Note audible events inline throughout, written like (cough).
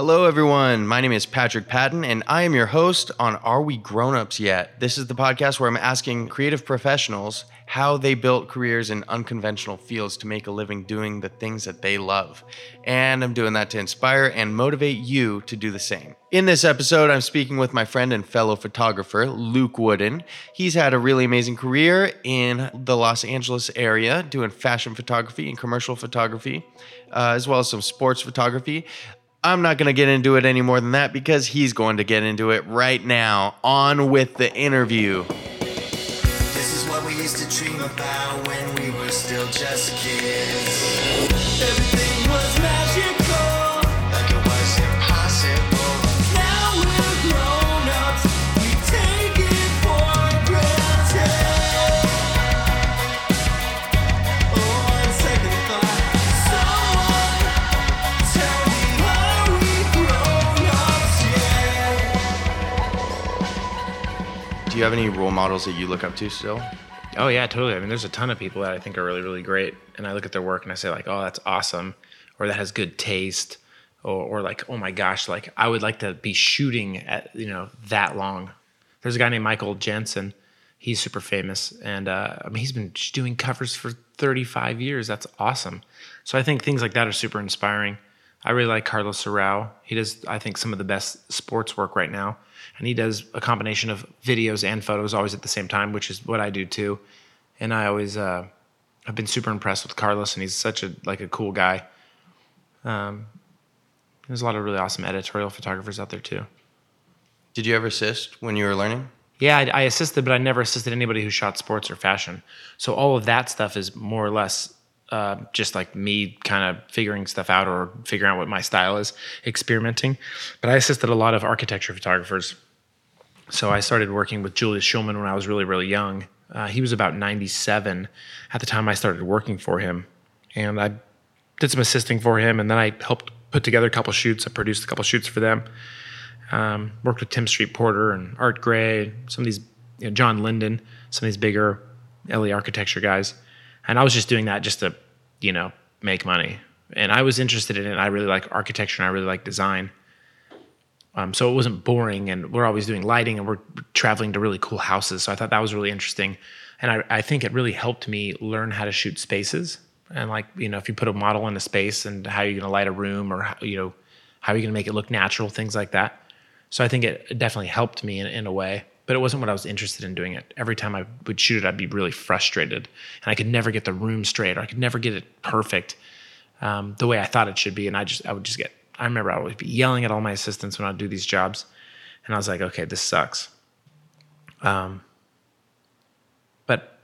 Hello, everyone. My name is Patrick Patton, and I am your host on Are We Grown Ups Yet? This is the podcast where I'm asking creative professionals how they built careers in unconventional fields to make a living doing the things that they love. And I'm doing that to inspire and motivate you to do the same. In this episode, I'm speaking with my friend and fellow photographer, Luke Wooden. He's had a really amazing career in the Los Angeles area doing fashion photography and commercial photography, uh, as well as some sports photography. I'm not going to get into it any more than that because he's going to get into it right now. On with the interview. This is what we used to dream about when we were still just kids. Everything was magical, you have any role models that you look up to still? Oh yeah, totally. I mean, there's a ton of people that I think are really, really great, and I look at their work and I say like, oh, that's awesome, or that has good taste, or, or like, oh my gosh, like I would like to be shooting at you know that long. There's a guy named Michael Jensen. He's super famous, and uh, I mean, he's been doing covers for 35 years. That's awesome. So I think things like that are super inspiring. I really like Carlos Serrao. He does, I think, some of the best sports work right now, and he does a combination of videos and photos always at the same time, which is what I do too. And I always, uh, I've been super impressed with Carlos, and he's such a like a cool guy. Um, there's a lot of really awesome editorial photographers out there too. Did you ever assist when you were learning? Yeah, I, I assisted, but I never assisted anybody who shot sports or fashion. So all of that stuff is more or less uh, just like me kind of figuring stuff out or figuring out what my style is, experimenting. But I assisted a lot of architecture photographers. So I started working with Julius Shulman when I was really, really young. Uh, he was about 97 at the time I started working for him. And I did some assisting for him, and then I helped put together a couple shoots. I produced a couple shoots for them. Um, worked with Tim Street Porter and Art Gray, some of these, you know, John Linden, some of these bigger LA architecture guys. And I was just doing that just to, you know, make money. And I was interested in it. I really like architecture and I really like design. Um, so it wasn't boring, and we're always doing lighting, and we're traveling to really cool houses. So I thought that was really interesting, and I, I think it really helped me learn how to shoot spaces, and like you know, if you put a model in a space, and how you're going to light a room, or how, you know, how you're going to make it look natural, things like that. So I think it definitely helped me in, in a way, but it wasn't what I was interested in doing it. Every time I would shoot it, I'd be really frustrated, and I could never get the room straight, or I could never get it perfect um, the way I thought it should be, and I just I would just get. I remember I would be yelling at all my assistants when I'd do these jobs, and I was like, okay, this sucks. Um, but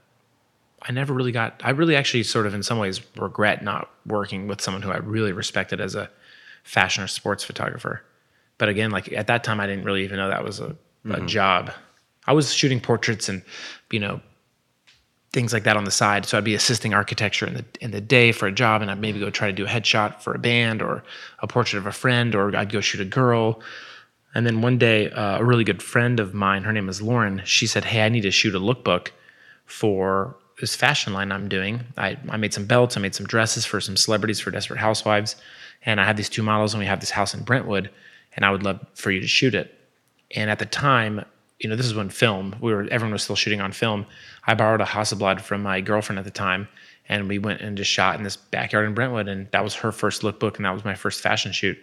I never really got. I really actually sort of in some ways regret not working with someone who I really respected as a fashion or sports photographer. But again, like at that time, I didn't really even know that was a, a job. I was shooting portraits and you know things like that on the side. So I'd be assisting architecture in the in the day for a job, and I'd maybe go try to do a headshot for a band or a portrait of a friend, or I'd go shoot a girl. And then one day, uh, a really good friend of mine, her name is Lauren, she said, "Hey, I need to shoot a lookbook for this fashion line I'm doing. I, I made some belts, I made some dresses for some celebrities for Desperate Housewives, and I have these two models, and we have this house in Brentwood, and I would love for you to shoot it." And at the time, you know, this is when film, we were everyone was still shooting on film. I borrowed a Hasselblad from my girlfriend at the time, and we went and just shot in this backyard in Brentwood, and that was her first lookbook, and that was my first fashion shoot.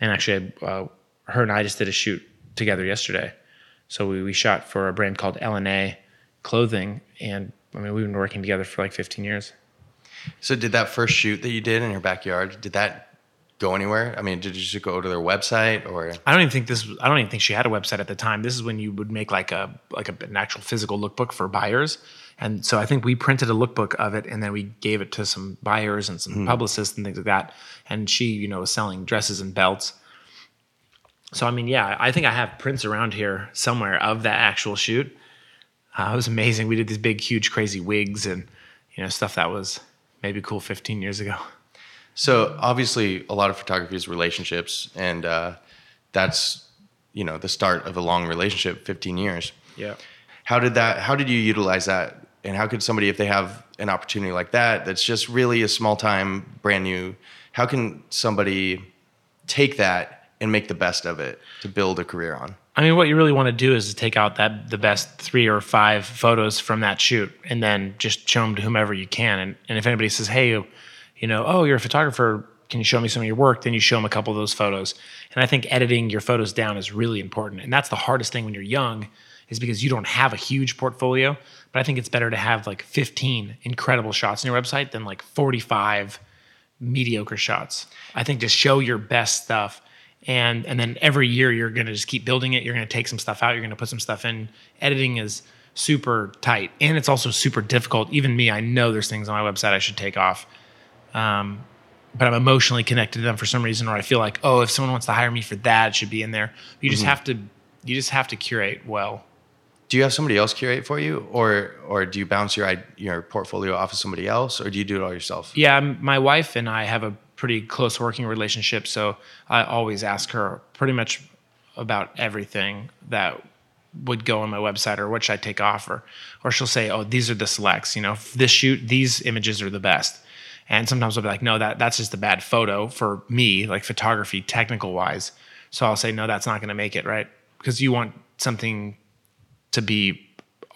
And actually, uh, her and I just did a shoot together yesterday. So we, we shot for a brand called LNA Clothing, and I mean we've been working together for like 15 years. So did that first shoot that you did in your backyard, did that go anywhere? I mean, did you just go to their website or I don't even think this. I don't even think she had a website at the time. This is when you would make like a like a, an actual physical lookbook for buyers. And so I think we printed a lookbook of it, and then we gave it to some buyers and some publicists and things like that. And she, you know, was selling dresses and belts. So I mean, yeah, I think I have prints around here somewhere of that actual shoot. Uh, it was amazing. We did these big, huge, crazy wigs and you know stuff that was maybe cool 15 years ago. So obviously, a lot of photography is relationships, and uh, that's you know the start of a long relationship, 15 years. Yeah. How did that? How did you utilize that? And how could somebody, if they have an opportunity like that, that's just really a small time, brand new, how can somebody take that and make the best of it to build a career on? I mean, what you really want to do is to take out that the best three or five photos from that shoot, and then just show them to whomever you can. And, and if anybody says, "Hey, you know, oh, you're a photographer, can you show me some of your work?" Then you show them a couple of those photos. And I think editing your photos down is really important, and that's the hardest thing when you're young, is because you don't have a huge portfolio. But I think it's better to have like 15 incredible shots on your website than like 45 mediocre shots. I think just show your best stuff. And and then every year you're gonna just keep building it. You're gonna take some stuff out, you're gonna put some stuff in. Editing is super tight. And it's also super difficult. Even me, I know there's things on my website I should take off. Um, but I'm emotionally connected to them for some reason, or I feel like, oh, if someone wants to hire me for that, it should be in there. You just have to you just have to curate well. Do you have somebody else curate for you, or or do you bounce your your portfolio off of somebody else, or do you do it all yourself? Yeah, my wife and I have a pretty close working relationship, so I always ask her pretty much about everything that would go on my website or what should I take off or or she'll say, "Oh, these are the selects, you know, this shoot these images are the best." And sometimes I'll be like, "No, that that's just a bad photo for me, like photography technical wise." So I'll say, "No, that's not going to make it, right?" Because you want something to be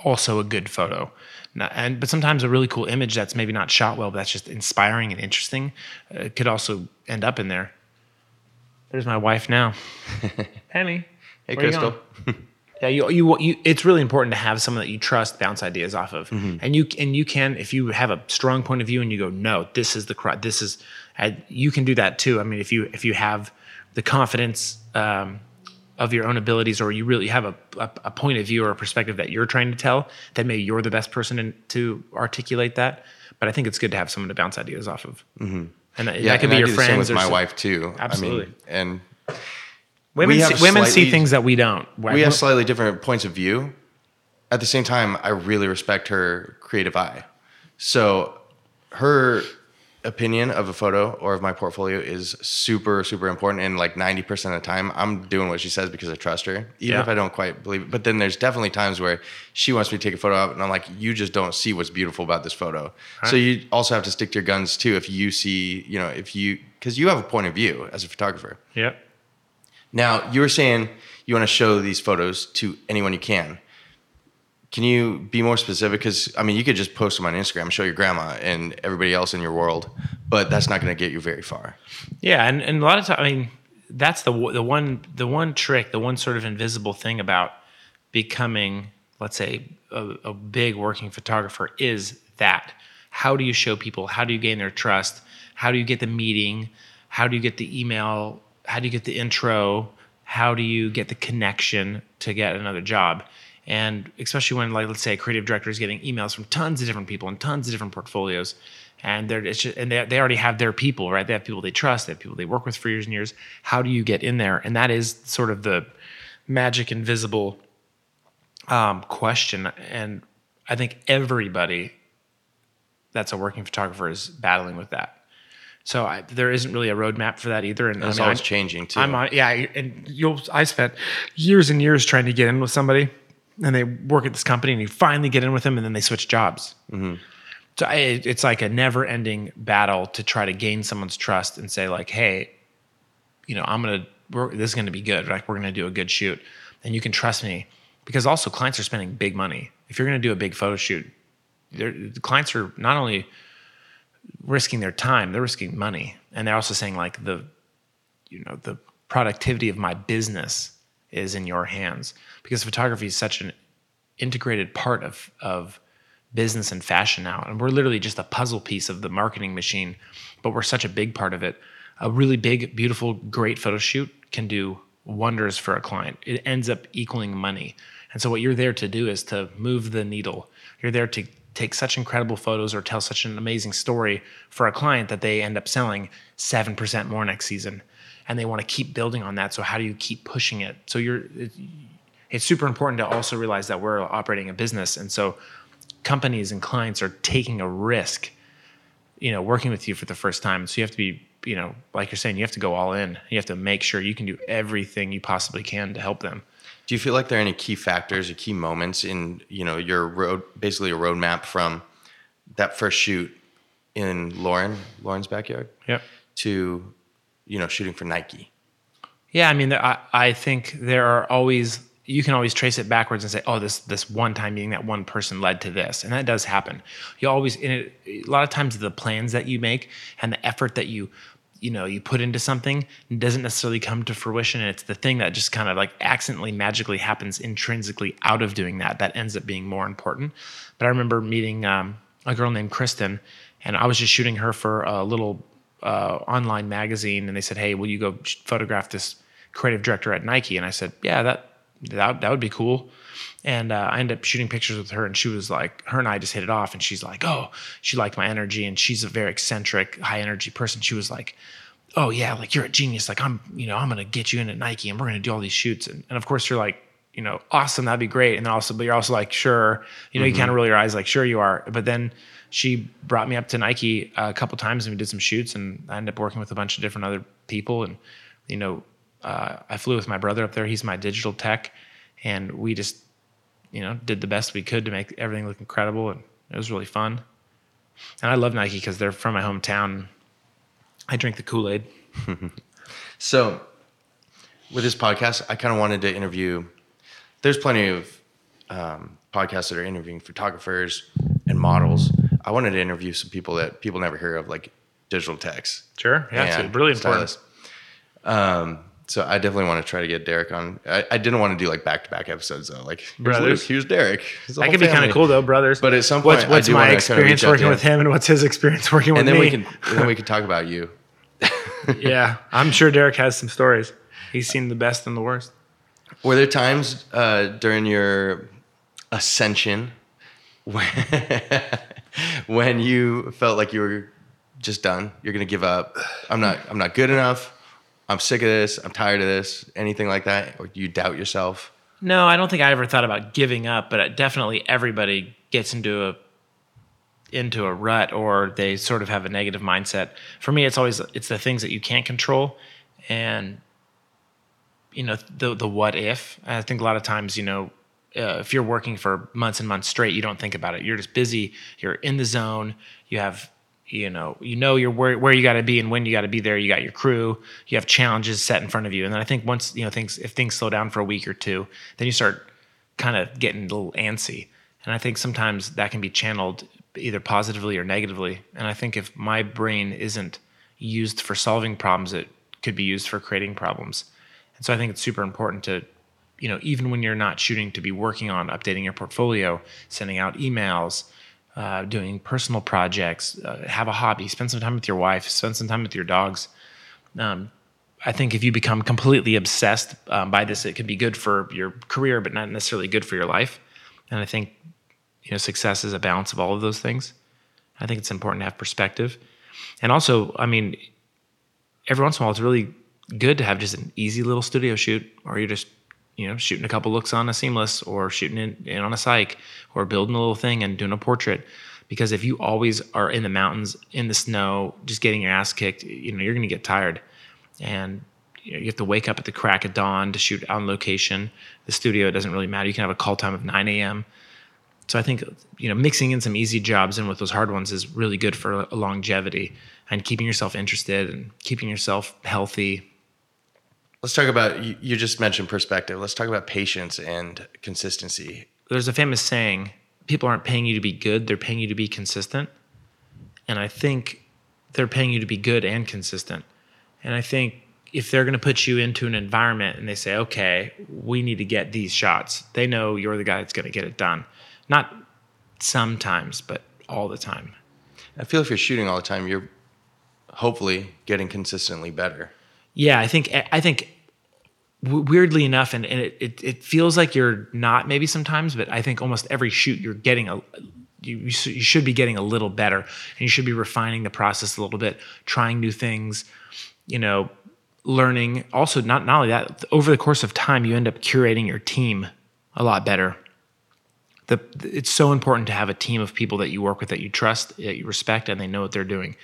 also a good photo. And but sometimes a really cool image that's maybe not shot well, but that's just inspiring and interesting, uh, could also end up in there. There's my wife now, (laughs) Penny. Hey, Crystal. (laughs) Yeah, you, you you it's really important to have someone that you trust bounce ideas off of, and you and you can if you have a strong point of view and you go, no, this is the this is, and you can do that too. I mean, if you if you have the confidence um, of your own abilities, or you really have a, a a point of view or a perspective that you're trying to tell, then maybe you're the best person in, to articulate that. But I think it's good to have someone to bounce ideas off of, mm-hmm. and that, Yeah, that could be I your friends with or my wife too. I Absolutely. mean, and Women We see, women see things that we don't. we have slightly different points of view. At the same time, I really respect her creative eye. So her opinion of a photo or of my portfolio is super, super important. And like 90% of the time, I'm doing what she says because I trust her, even Yeah. if I don't quite believe it. But then there's definitely times where she wants me to take a photo of and I'm like, you just don't see what's beautiful about this photo. So you also have to stick to your guns too. If you see, you know, if you, because you have a point of view as a photographer. Yep. Now, you were saying you want to show these photos to anyone you can. Can you be more specific? Because, I mean, you could just post them on Instagram, show your grandma and everybody else in your world, but that's not going to get you very far. Yeah, and, and a lot of times, I mean, that's the the one the one trick, the one sort of invisible thing about becoming, let's say, a, a big working photographer is that. How do you show people? How do you gain their trust? How do you get the meeting? How do you get the email? How do you get the intro? How do you get the connection to get another job? And especially when, like, let's say a creative director is getting emails from tons of different people and tons of different portfolios, and they're just, and they, they already have their people, right? They have people they trust, they have people they work with for years and years. How do you get in there? And that is sort of the magic invisible um, question. And I think everybody that's a working photographer is battling with that. So I, there isn't really a roadmap for that either. And I It's mean, always I'm- changing too. I'm on, yeah, and you'll. I spent years and years trying to get in with somebody, and they work at this company, and you finally get in with them, and then they switch jobs. Mm-hmm. So I, it's like a never-ending battle to try to gain someone's trust and say like, hey, you know, I'm gonna. We're, this is gonna be good. Like we're gonna do a good shoot, and you can trust me because also clients are spending big money. If you're gonna do a big photo shoot, the clients are not only risking their time, they're risking money, and they're also saying like the you know the productivity of my business is in your hands. Because photography is such an integrated part of of business and fashion now. And we're literally just a puzzle piece of the marketing machine but we're such a big part of it. A really big beautiful great photo shoot can do wonders for a client. It ends up equaling money. And so what you're there to do is to move the needle. You're there to take such incredible photos or tell such an amazing story for a client that they end up selling 7% more next season. And they want to keep building on that so how do you keep pushing it? So you're it, it's super important to also realize that we're operating a business and so companies and clients are taking a risk you know working with you for the first time. So you have to be you know like you're saying you have to go all in. You have to make sure you can do everything you possibly can to help them Do you feel like there are any key factors or key moments in you know your road, basically a roadmap from that first shoot in Lauren, Lauren's backyard, to you know shooting for Nike? Yeah, I mean, there- I, I think there are always you can always trace it backwards and say, oh, this this one time meeting that one person led to this, and that does happen. You always, in it, a lot of times, the plans that you make and the effort that you you know you put into something doesn't necessarily come to fruition and it's the thing that just kind of like accidentally magically happens intrinsically out of doing that that ends up being more important. But i remember meeting um, a girl named kristen and i was just shooting her for a little uh, online magazine and they said hey will you go photograph this creative director at nike? And i said yeah that that, that would be cool and uh, I ended up shooting pictures with her, and she was like, her and I just hit it off. And she's like, oh, she liked my energy, and she's a very eccentric, high energy person. She was like, oh yeah, like you're a genius. Like I'm, you know, I'm gonna get you in at Nike, and we're gonna do all these shoots. And, and of course, you're like, you know, awesome, that'd be great. And then also, but you're also like, sure, you know, you kind of roll your eyes, like, sure, you are. But then she brought me up to Nike a couple times, and we did some shoots, and I ended up working with a bunch of different other people, and you know, uh, I flew with my brother up there. He's my digital tech, and we just you know, did the best we could to make everything look incredible, and it was really fun. And I love Nike because they're from my hometown. I drink the Kool Aid. (laughs) So, with this podcast, I kind of wanted to interview. There's plenty of um, podcasts that are interviewing photographers and models. I wanted to interview some people that people never hear of, like digital techs. Sure, yeah, it's really important. Um, so I definitely want to try to get Derek on. I, I didn't want to do like back to back episodes though. Like here's Brothers. Luke, here's Derek. Here's That could be kind of cool though, brothers. But at some what's, point, I what's do my wanna kinda experience working with him, and what's his experience (laughs) working with me? And then we can then we can talk about you. (laughs) yeah, I'm sure Derek has some stories. He's seen the best and the worst. Were there times uh, during your ascension (laughs) when, when you felt like you were just done? You're gonna give up. I'm not. I'm not good enough. I'm sick of this. I'm tired of this. Anything like that? Or you doubt yourself? No, I don't think I ever thought about giving up, but definitely everybody gets into a into a rut or they sort of have a negative mindset. For me, it's always it's the things that you can't control and you know the the what if. I think a lot of times, you know, uh, if you're working for months and months straight, you don't think about it. You're just busy. You're in the zone. You have you know you know you're where, where you got to be and when you got to be there. You got your crew. You have challenges set in front of you. And then i think once you know things if things slow down for a week or two then you start kind of getting a little antsy. And i think sometimes that can be channeled either positively or negatively. And i think if my brain isn't used for solving problems it could be used for creating problems. And so i think it's super important to you know even when you're not shooting to be working on updating your portfolio sending out emails uh, doing personal projects, uh, have a hobby, spend some time with your wife, spend some time with your dogs. Um, I think if you become completely obsessed um, by this, it can be good for your career, but not necessarily good for your life. And I think you know success is a balance of all of those things. I think it's important to have perspective, and also, I mean, every once in a while, it's really good to have just an easy little studio shoot, or you're just you know shooting a couple looks on a seamless, or shooting in, in on a cyc, or building a little thing and doing a portrait. Because if you always are in the mountains, in the snow, just getting your ass kicked, you know you're going to get tired, and you, know, you have to wake up at the crack of dawn to shoot on location. The studio it doesn't really matter. You can have a call time of 9 a.m. So I think you know mixing in some easy jobs in with those hard ones is really good for longevity and keeping yourself interested and keeping yourself healthy. Let's talk about. You, you just mentioned perspective. Let's talk about patience and consistency. There's a famous saying: people aren't paying you to be good; they're paying you to be consistent. And I think they're paying you to be good and consistent. And I think if they're going to put you into an environment and they say, "Okay, we need to get these shots," they know you're the guy that's going to get it done. Not sometimes, but all the time. I feel if you're shooting all the time, you're hopefully getting consistently better. Yeah, I think I think weirdly enough, and, and it, it it feels like you're not maybe sometimes, but I think almost every shoot you're getting a you you, should be getting a little better, and you should be refining the process a little bit, trying new things, you know, learning. Also, not not only that, over the course of time, you end up curating your team a lot better. The, it's so important to have a team of people that you work with that you trust, that you respect, and they know what they're doing.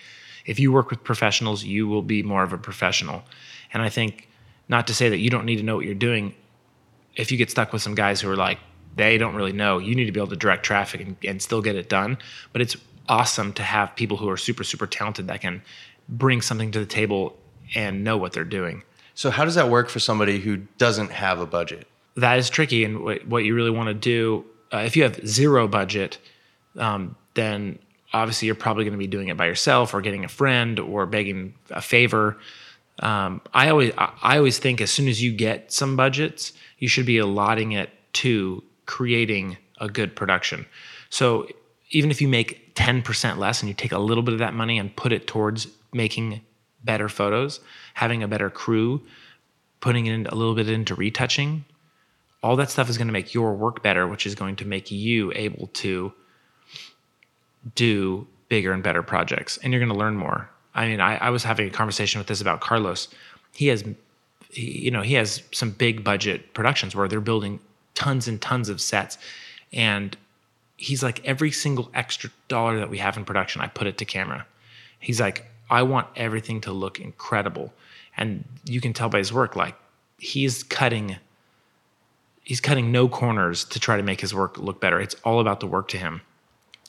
If you work with professionals, you will be more of a professional. And I think, not to say that you don't need to know what you're doing, if you get stuck with some guys who are like, they don't really know, you need to be able to direct traffic and, and still get it done. But it's awesome to have people who are super, super talented that can bring something to the table and know what they're doing. So how does that work for somebody who doesn't have a budget? that is tricky and what, what you really want to do uh, if you have zero budget um, then obviously you're probably going to be doing it by yourself or getting a friend or begging a favor. Um, i always I, always think as soon as you get some budgets you should be allotting it to creating a good production. So even if you make 10% less and you take a little bit of that money and put it towards making better photos having a better crew putting in a little bit into retouching all that stuff is going to make your work better, which is going to make you able to do bigger and better projects. And you're going to learn more. I mean, I, I was having a conversation with this about Carlos. He has, he, you know, he has some big budget productions where they're building tons and tons of sets. And he's like, every single extra dollar that we have in production, I put it to camera. He's like, I want everything to look incredible. And you can tell by his work, like, he's cutting he's cutting no corners to try to make his work look better. It's all about the work to him.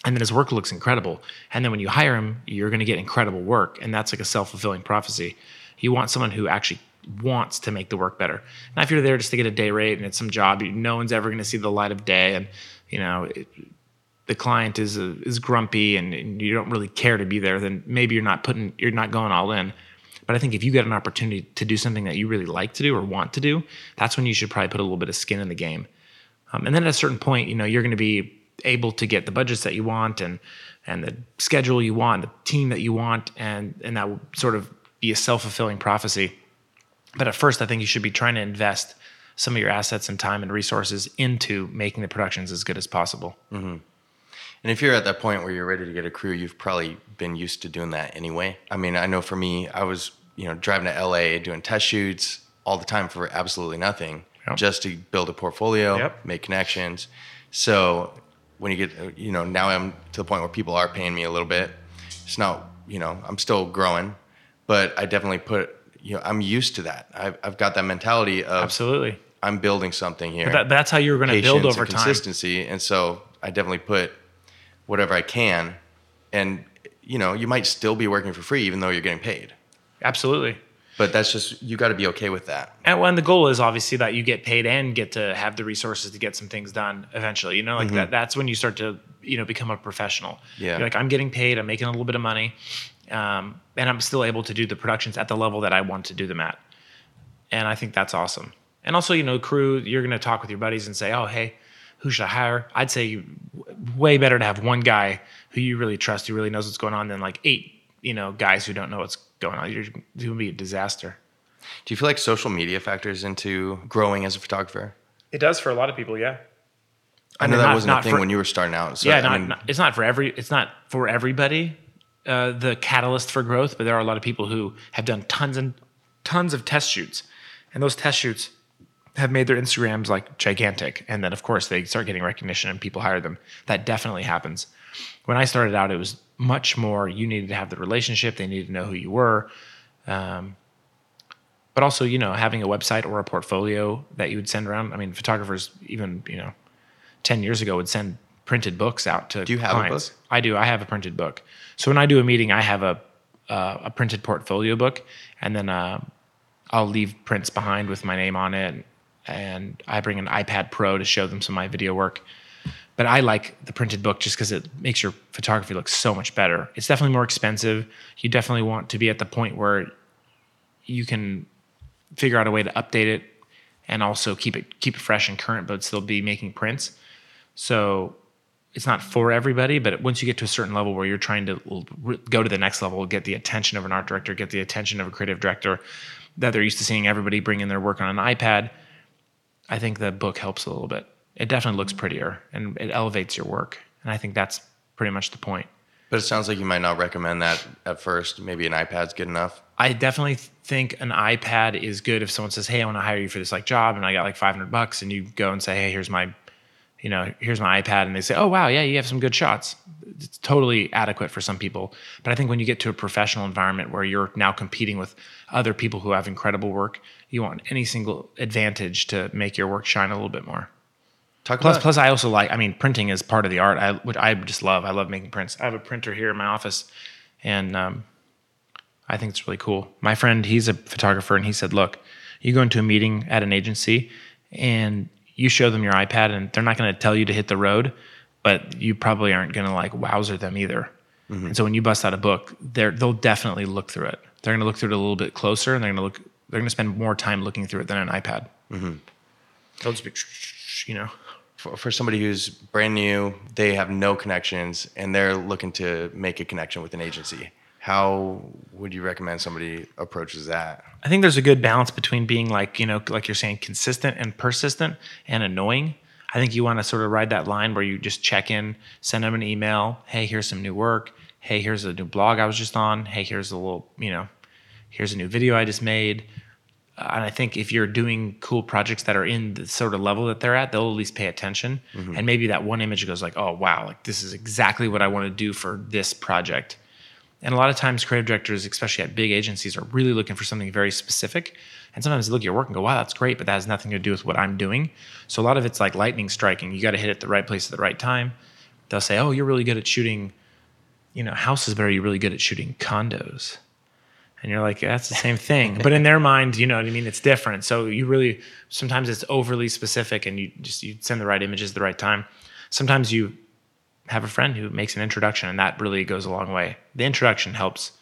And then his work looks incredible. And then when you hire him, you're going to get incredible work. And that's like a self fulfilling prophecy. You want someone who actually wants to make the work better. Now, if you're there just to get a day rate and it's some job, no one's ever going to see the light of day. And, you know, it, the client is uh, is grumpy and, and you don't really care to be there, then maybe you're not putting, you're not going all in. But I think if you get an opportunity to do something that you really like to do or want to do, that's when you should probably put a little bit of skin in the game. Um, and then at a certain point, you know, you're going to be able to get the budgets that you want and and the schedule you want, the team that you want, and and that will sort of be a self fulfilling prophecy. But at first, I think you should be trying to invest some of your assets and time and resources into making the productions as good as possible. Mm-hmm. And if you're at that point where you're ready to get a crew, you've probably been used to doing that anyway. I mean, I know for me, I was, you know, driving to LA doing test shoots all the time for absolutely nothing, Yep. just to build a portfolio, Yep. make connections. So when you get, you know, now I'm to the point where people are paying me a little bit. It's not, you know, I'm still growing, but I definitely put, you know, I'm used to that. I've, I've got that mentality of Absolutely. I'm building something here That, that's how you're going to build over and time. consistency. And so I definitely put whatever I can. And you know, you might still be working for free even though you're getting paid. Absolutely. But that's just you got to be okay with that. And when the goal is obviously that you get paid and get to have the resources to get some things done eventually, you know, like that, that's when you start to, you know, become a professional. Yeah. You're like, I'm getting paid, I'm making a little bit of money, um, and I'm still able to do the productions at the level that I want to do them at. And I think that's awesome. And also, you know, crew, you're going to talk with your buddies and say, oh, hey, who should I hire? I'd say way better to have one guy who you really trust, who really knows what's going on, than like eight, you know, guys who don't know what's going on. You're going to be a disaster. Do you feel like social media factors into growing as a photographer? It does for a lot of people, yeah. I know mean, that not- wasn't a not thing for- when you were starting out. So yeah, I not, mean, not- it's not for every it's not for everybody uh, the catalyst for growth, but there are a lot of people who have done tons and tons of test shoots, and those test shoots have made their Instagrams like gigantic, and then of course they start getting recognition and people hire them. That definitely happens. When I started out, it was much more you needed to have the relationship, they needed to know who you were. Um, but also, you know, having a website or a portfolio that you would send around. I mean, photographers, even, you know, 10 years ago would send printed books out to Do you have a book? I do. I have a printed book. So when I do a meeting, I have a uh, a printed portfolio book, and then uh, I'll leave prints behind with my name on it, and I bring an iPad Pro to show them some of my video work. But I like the printed book just because it makes your photography look so much better. It's definitely more expensive. You definitely want to be at the point where you can figure out a way to update it and also keep it keep it fresh and current, but still be making prints. So it's not for everybody, but once you get to a certain level where you're trying to go to the next level, get the attention of an art director, get the attention of a creative director, that they're used to seeing everybody bring in their work on an iPad, I think the book helps a little bit. It definitely looks prettier and it elevates your work, and I think that's pretty much the point. but it sounds like you might not recommend that at first. Maybe an iPad's good enough. I definitely think an iPad is good if someone says, "Hey, I want to hire you for this like job," and I got like 500 bucks, and you go and say, "Hey, here's my, you know, here's my iPad," and they say, "Oh, wow, yeah, you have some good shots." It's totally adequate for some people, but I think when you get to a professional environment where you're now competing with other people who have incredible work, you want any single advantage to make your work shine a little bit more. Talk Plus, about plus, I also like. I mean, printing is part of the art. I which I just love. I love making prints. I have a printer here in my office, and um, I think it's really cool. My friend, he's a photographer, and he said, "Look, You go into a meeting at an agency and you show them your iPad and they're not going to tell you to hit the road, but you probably aren't going to like wowzer them either. And so when you bust out a book, they're, they'll definitely look through it. They're going to look through it a little bit closer and they're going to look, they're going to spend more time looking through it than an iPad. They'll just be, you know, For, for somebody who's brand new, they have no connections, and they're looking to make a connection with an agency. How would you recommend somebody approaches that? I think there's a good balance between being like, you know, like you're saying, consistent and persistent and annoying. I think you want to sort of ride that line where you just check in, send them an email. Hey, here's some new work. Hey, here's a new blog I was just on. Hey, here's a little, you know, here's a new video I just made. And I think if you're doing cool projects that are in the sort of level that they're at, they'll at least pay attention. Mm-hmm. And maybe that one image goes like, oh, wow, like this is exactly what I want to do for this project. And a lot of times, creative directors, especially at big agencies, are really looking for something very specific. And sometimes they look at your work and go, wow, that's great, but that has nothing to do with what I'm doing. So a lot of it's like lightning striking. You got to hit it the right place at the right time. They'll say, oh, you're really good at shooting, you know, houses, but are you really good at shooting condos? And you're like, that's the same thing. but in their mind, you know what I mean? It's different. So you really, sometimes it's overly specific and you just, you send the right images at the right time. Sometimes you have a friend who makes an introduction and that really goes a long way. The introduction helps,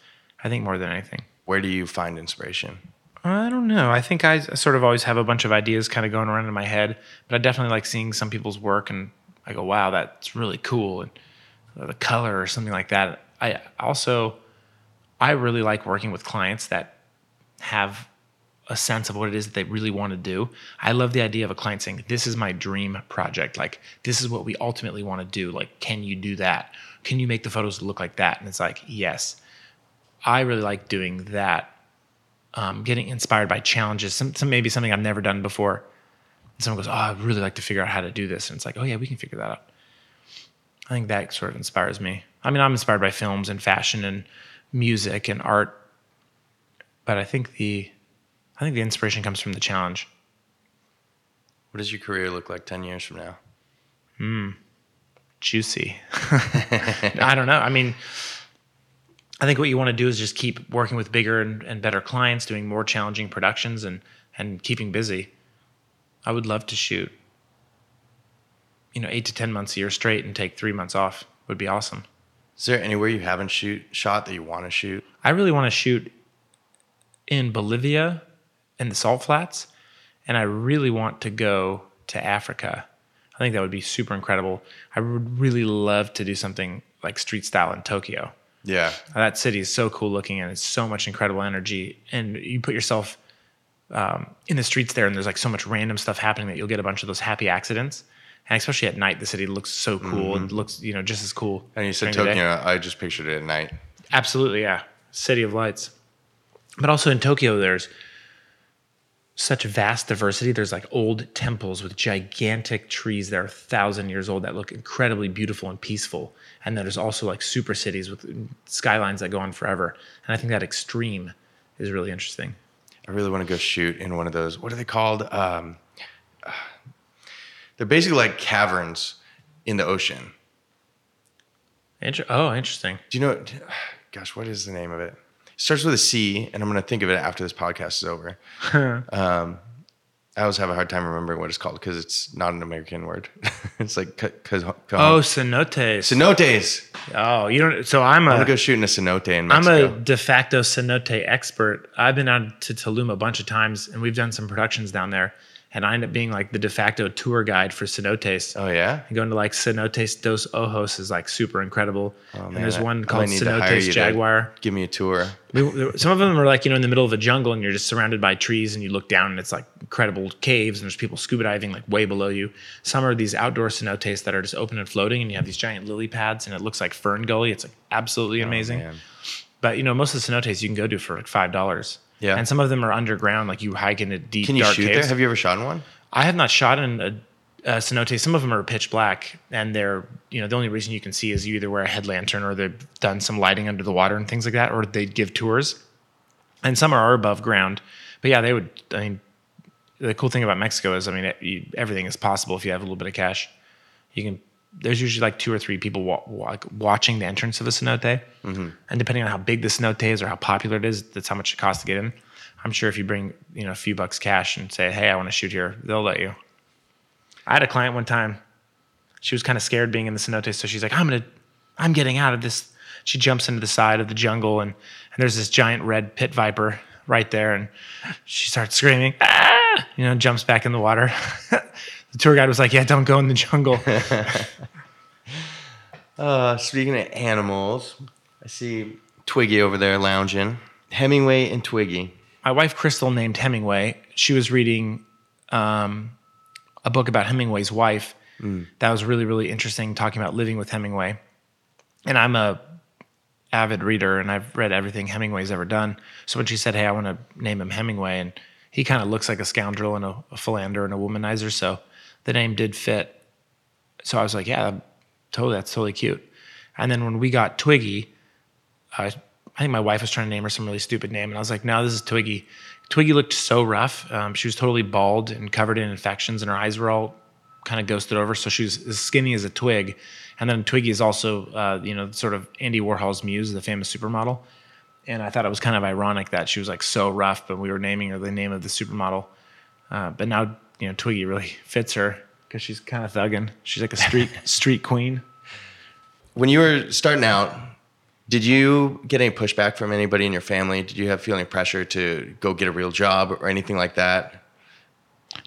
I think, more than anything. Where do you find inspiration? I don't know. I think I sort of always have a bunch of ideas kind of going around in my head, but I definitely like seeing some people's work and I go, wow, that's really cool. And the color or something like that. I also, I really like working with clients that have a sense of what it is that they really want to do. I love the idea of a client saying, This is my dream project. Like, this is what we ultimately want to do. Like, can you do that? Can you make the photos look like that? And it's like, Yes. I really like doing that. Um, getting inspired by challenges, some, some maybe something I've never done before. And someone goes, Oh, I'd really like to figure out how to do this. And it's like, Oh, yeah, we can figure that out. I think that sort of inspires me. I mean, I'm inspired by films and fashion and music and art, but I think the I think the inspiration comes from the challenge. What does your career look like 10 years from now? Hmm. Juicy. (laughs) I don't know. I mean, I think what you want to do is just keep working with bigger and, and better clients, doing more challenging productions, and and keeping busy. I would love to shoot, you know, eight to ten months a year straight and take three months off. Would be awesome. Is there anywhere you haven't shoot shot that you want to shoot? I really want to shoot in Bolivia in the salt flats, and I really want to go to Africa. I think that would be super incredible. I would really love to do something like street style in Tokyo. Yeah. That city is so cool looking and it's so much incredible energy. And you put yourself um, in the streets there, and there's like so much random stuff happening that you'll get a bunch of those happy accidents. And especially at night, the city looks so cool and looks, you know, just as cool. And you said during the day. Tokyo, I just pictured it at night. Absolutely, yeah. City of lights. But also in Tokyo, there's such vast diversity. There's like old temples with gigantic trees that are thousand years old that look incredibly beautiful and peaceful. And then there's also like super cities with skylines that go on forever. And I think that extreme is really interesting. I really want to go shoot in one of those. What are they called? Um, they're basically like caverns in the ocean. Inter- oh, interesting. Do you know? (sighs) Gosh, what is the name of it? It starts with a C, and I'm going to think of it after this podcast is over. (laughs) um, I always have a hard time remembering what it's called because it's not an American word. (laughs) it's like because Oh, cenotes. cenotes. oh, you don't. So I'm I'm gonna go shoot in a cenote in Mexico. I'm a de facto cenote expert. I've been out to Tulum a bunch of times, and we've done some productions down there. And I end up being like the de facto tour guide for cenotes. oh yeah. And going to like Cenotes dos Ojos is like super incredible. Oh, and Oh, man, there's one I called might need to hire Cenotes Jaguar. Give me a tour. We, some of them are like, you know, in the middle of a jungle and you're just surrounded by trees and you look down and it's like incredible caves and there's people scuba diving like way below you. Some are these outdoor cenotes that are just open and floating and you have these giant lily pads and it looks like Fern Gully. It's like absolutely oh, amazing. Oh. But you know, most of the cenotes you can go to for like five dollars. Yeah. And some of them are underground, like you hike into deep Can you dark shoot caves. there? Have you ever shot in one? I have not shot in a, a cenote. Some of them are pitch black, and they're you know the only reason you can see is you either wear a head lantern or they've done some lighting under the water and things like that, or they give tours. And some are above ground, but yeah, they would. I mean, the cool thing about Mexico is, I mean, it, you, everything is possible if you have a little bit of cash. You can. There's usually like two or three people wa- wa- like watching the entrance of a cenote, and depending on how big the cenote is or how popular it is, that's how much it costs to get in. I'm sure if you bring you know a few bucks cash and say, "Hey, I want to shoot here," they'll let you. I had a client one time. She was kind of scared being in the cenote, so she's like, "I'm gonna, I'm getting out of this." She jumps into the side of the jungle, and and there's this giant red pit viper right there, and she starts screaming, "Ah!" You know, jumps back in the water. (laughs) the tour guide was like, "Yeah, don't go in the jungle." (laughs) Uh, speaking of animals, I see Twiggy over there lounging. Hemingway and Twiggy. my wife Crystal named Hemingway. She was reading um, a book about Hemingway's wife that was really really interesting, talking about living with Hemingway. And I'm a avid reader, and I've read everything Hemingway's ever done. So when she said, "Hey, I want to name him Hemingway," and he kind of looks like a scoundrel and a, a philanderer and a womanizer, so the name did fit. So I was like, "Yeah, totally, that's totally cute." And then when we got Twiggy, I, I think my wife was trying to name her some really stupid name, and I was like, "No, this is Twiggy." Twiggy looked so rough. Um, she was totally bald and covered in infections, and her eyes were all kind of ghosted over. So she was as skinny as a twig. And then Twiggy is also, uh, you know, sort of Andy Warhol's muse, the famous supermodel. And I thought it was kind of ironic that she was like so rough, but we were naming her the name of the supermodel. Uh, but now, you know, Twiggy really (laughs) fits her because she's kind of thugging. She's like a street (laughs) street queen. When you were starting out, did you get any pushback from anybody in your family? Did you have feeling pressure to go get a real job or anything like that?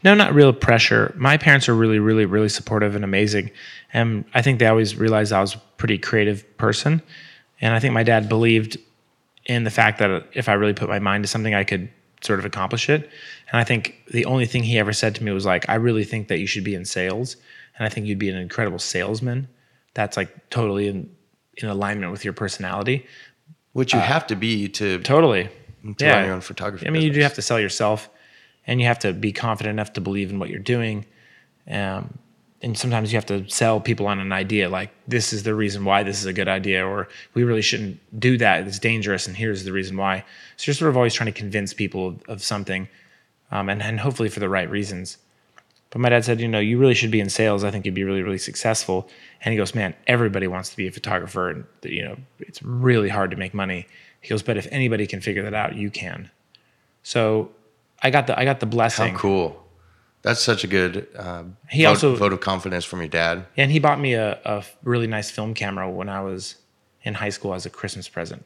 No, not real pressure. My parents are really, really, really supportive and amazing. And I think they always realized I was a pretty creative person. And I think my dad believed in the fact that if I really put my mind to something, I could sort of accomplish it. And I think the only thing he ever said to me was like, I really think that you should be in sales. And I think you'd be an incredible salesman. That's like totally in, in alignment with your personality. Which you have to be to, to Totally. run your own photography. I mean, you do have to sell yourself, and you have to be confident enough to believe in what you're doing. Um, and sometimes you have to sell people on an idea, like this is the reason why this is a good idea, or we really shouldn't do that. It's dangerous, and here's the reason why. So you're sort of always trying to convince people of, of something, um, and and hopefully for the right reasons. But my dad said, you know, you really should be in sales. I think you'd be really, really successful. And he goes, man, everybody wants to be a photographer, and you know, it's really hard to make money. He goes, but if anybody can figure that out, you can. So I got the I got the blessing. How cool. That's such a good uh, He vote, also- vote of confidence from your dad. And he bought me a, a really nice film camera when I was in high school as a Christmas present.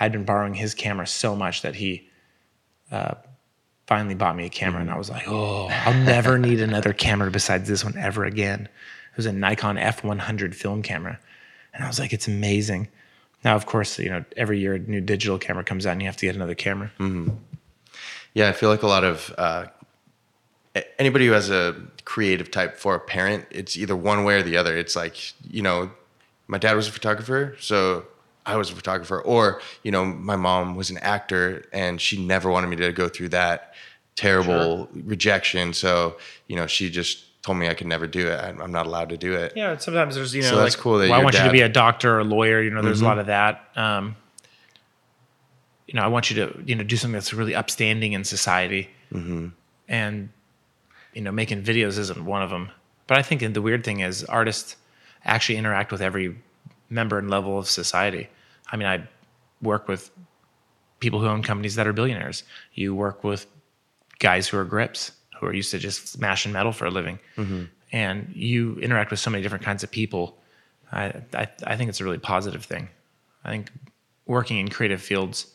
I'd been borrowing his camera so much that he uh, finally bought me a camera, and I was like, "Oh, I'll never need another camera besides this one ever again." It was a Nikon F100 film camera, and I was like, "It's amazing." Now, of course, you know every year a new digital camera comes out, and you have to get another camera. Yeah, I feel like a lot of uh, anybody who has a creative type for a parent, it's either one way or the other. It's like, you know, my dad was a photographer, so I was a photographer. Or, you know, my mom was an actor and she never wanted me to go through that terrible rejection. So, you know, she just told me I could never do it. I'm I'm not allowed to do it. Yeah, sometimes there's you know So that's like, cool that well, I your want you to Mm-hmm. be a doctor or a lawyer. You know, there's a lot of that. Um, you know, I want you to you know do something that's really upstanding in society, Mm-hmm. and you know, making videos isn't one of them. But I think the weird thing is artists actually interact with every member and level of society. I mean, I work with people who own companies that are billionaires. You work with guys who are grips, who are used to just smashing metal for a living, mm-hmm. and you interact with so many different kinds of people. I, I I think it's a really positive thing. I think working in creative fields,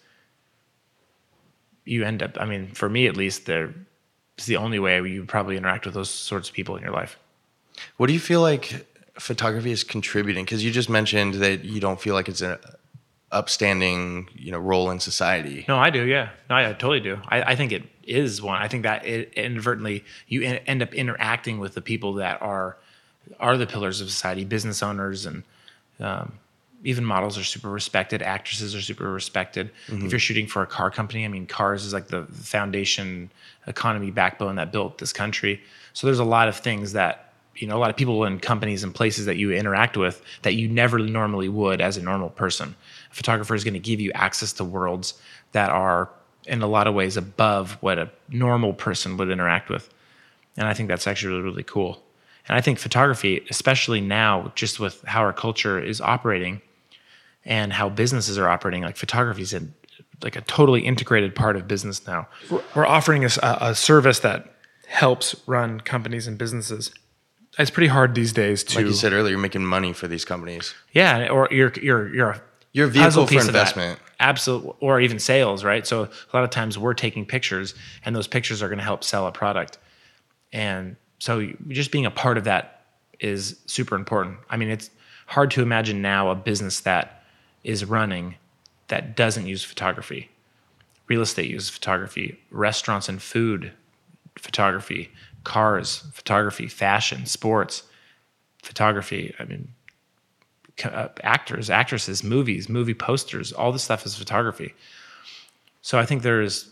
you end up. I mean, for me at least, there it's the only way you probably interact with those sorts of people in your life. What do you feel like photography is contributing? Because you just mentioned that you don't feel like it's an upstanding, you know, role in society. No, I do. Yeah, no, I totally do. I, I think it is one. I think that it inadvertently you en- end up interacting with the people that are are the pillars of society. Business owners and um, even models are super respected. Actresses are super respected. If you're shooting for a car company, I mean, cars is like the foundation economy backbone that built this country. So there's a lot of things that you know, a lot of people and companies and places that you interact with that you never normally would as a normal person. Photographer is going to give you access to worlds that are in a lot of ways above what a normal person would interact with. And I think that's actually really, really cool. And I think photography, especially now, just with how our culture is operating and how businesses are operating, like photography is a like a totally integrated part of business now. We're, offering a- a service that helps run companies and businesses. It's pretty hard these days to Like you said earlier, you're making money for these companies. yeah, or you're you're you're a You're vehicle for piece of that. investment. Absolutely, or even sales, right? So a lot of times we're taking pictures, and those pictures are going to help sell a product, and so just being a part of that is super important. I mean, it's hard to imagine now a business that is running that doesn't use photography. Real estate uses photography, restaurants and food photography, cars photography, fashion, sports photography. I mean, Uh, actors, actresses, movies, movie posters, all this stuff is photography. So I think there's,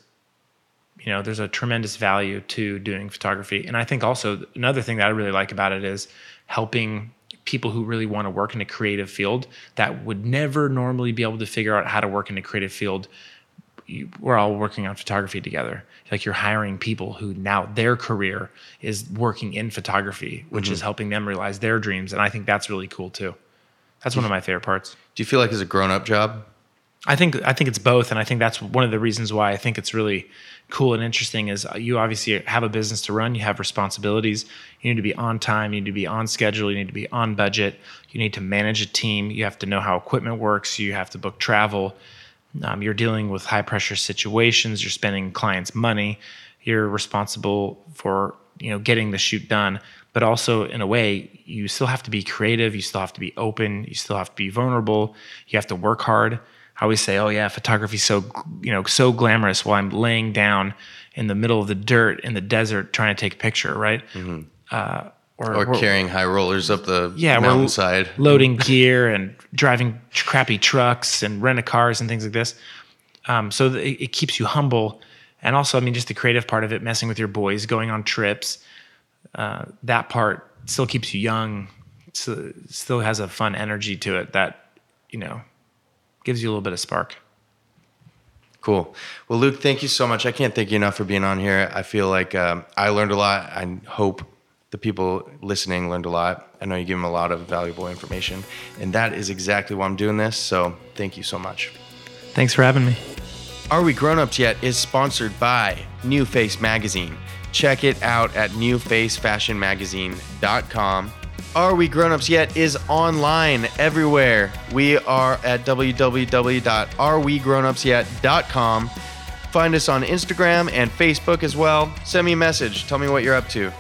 you know, there's a tremendous value to doing photography. And I think also another thing that I really like about it is helping people who really want to work in a creative field that would never normally be able to figure out how to work in a creative field you, we're all working on photography together. Like you're hiring people who now their career is working in photography, which mm-hmm. is helping them realize their dreams. And I think that's really cool too. That's one of my favorite parts. Do you feel like it's a grown up job? I think I think it's both, and I think that's one of the reasons why I think it's really cool and interesting. Is you obviously have a business to run, you have responsibilities. You need to be on time, you need to be on schedule, you need to be on budget. You need to manage a team. You have to know how equipment works. You have to book travel. Um, you're dealing with high pressure situations. You're spending clients' money. You're responsible for you know getting the shoot done, but also in a way you still have to be creative. You still have to be open. You still have to be vulnerable. You have to work hard. I always say, "Oh yeah, photography's so you know so glamorous." While I'm laying down in the middle of the dirt in the desert trying to take a picture, right? Uh, Or we're- carrying high rollers up the yeah, mountainside? loading (laughs) gear and driving crappy trucks and rent a cars and things like this. Um, so it, it keeps you humble, and also, I mean, just the creative part of it, messing with your boys, going on trips. Uh, that part still keeps you young. So, still has a fun energy to it that you know gives you a little bit of spark. Cool. Well, Luke, thank you so much. I can't thank you enough for being on here. I feel like um, I learned a lot. I hope the people listening learned a lot. I know you give them a lot of valuable information, and that is exactly why I'm doing this. So, thank you so much. Thanks for having me. Are We Grown Ups Yet is sponsored by New Face Magazine. Check it out at newfacefashionmagazine.com. Are We Grownups Yet is online everywhere. We are at www.arewegrownupsyet.com. Find us on Instagram and Facebook as well. Send me a message. Tell me what you're up to.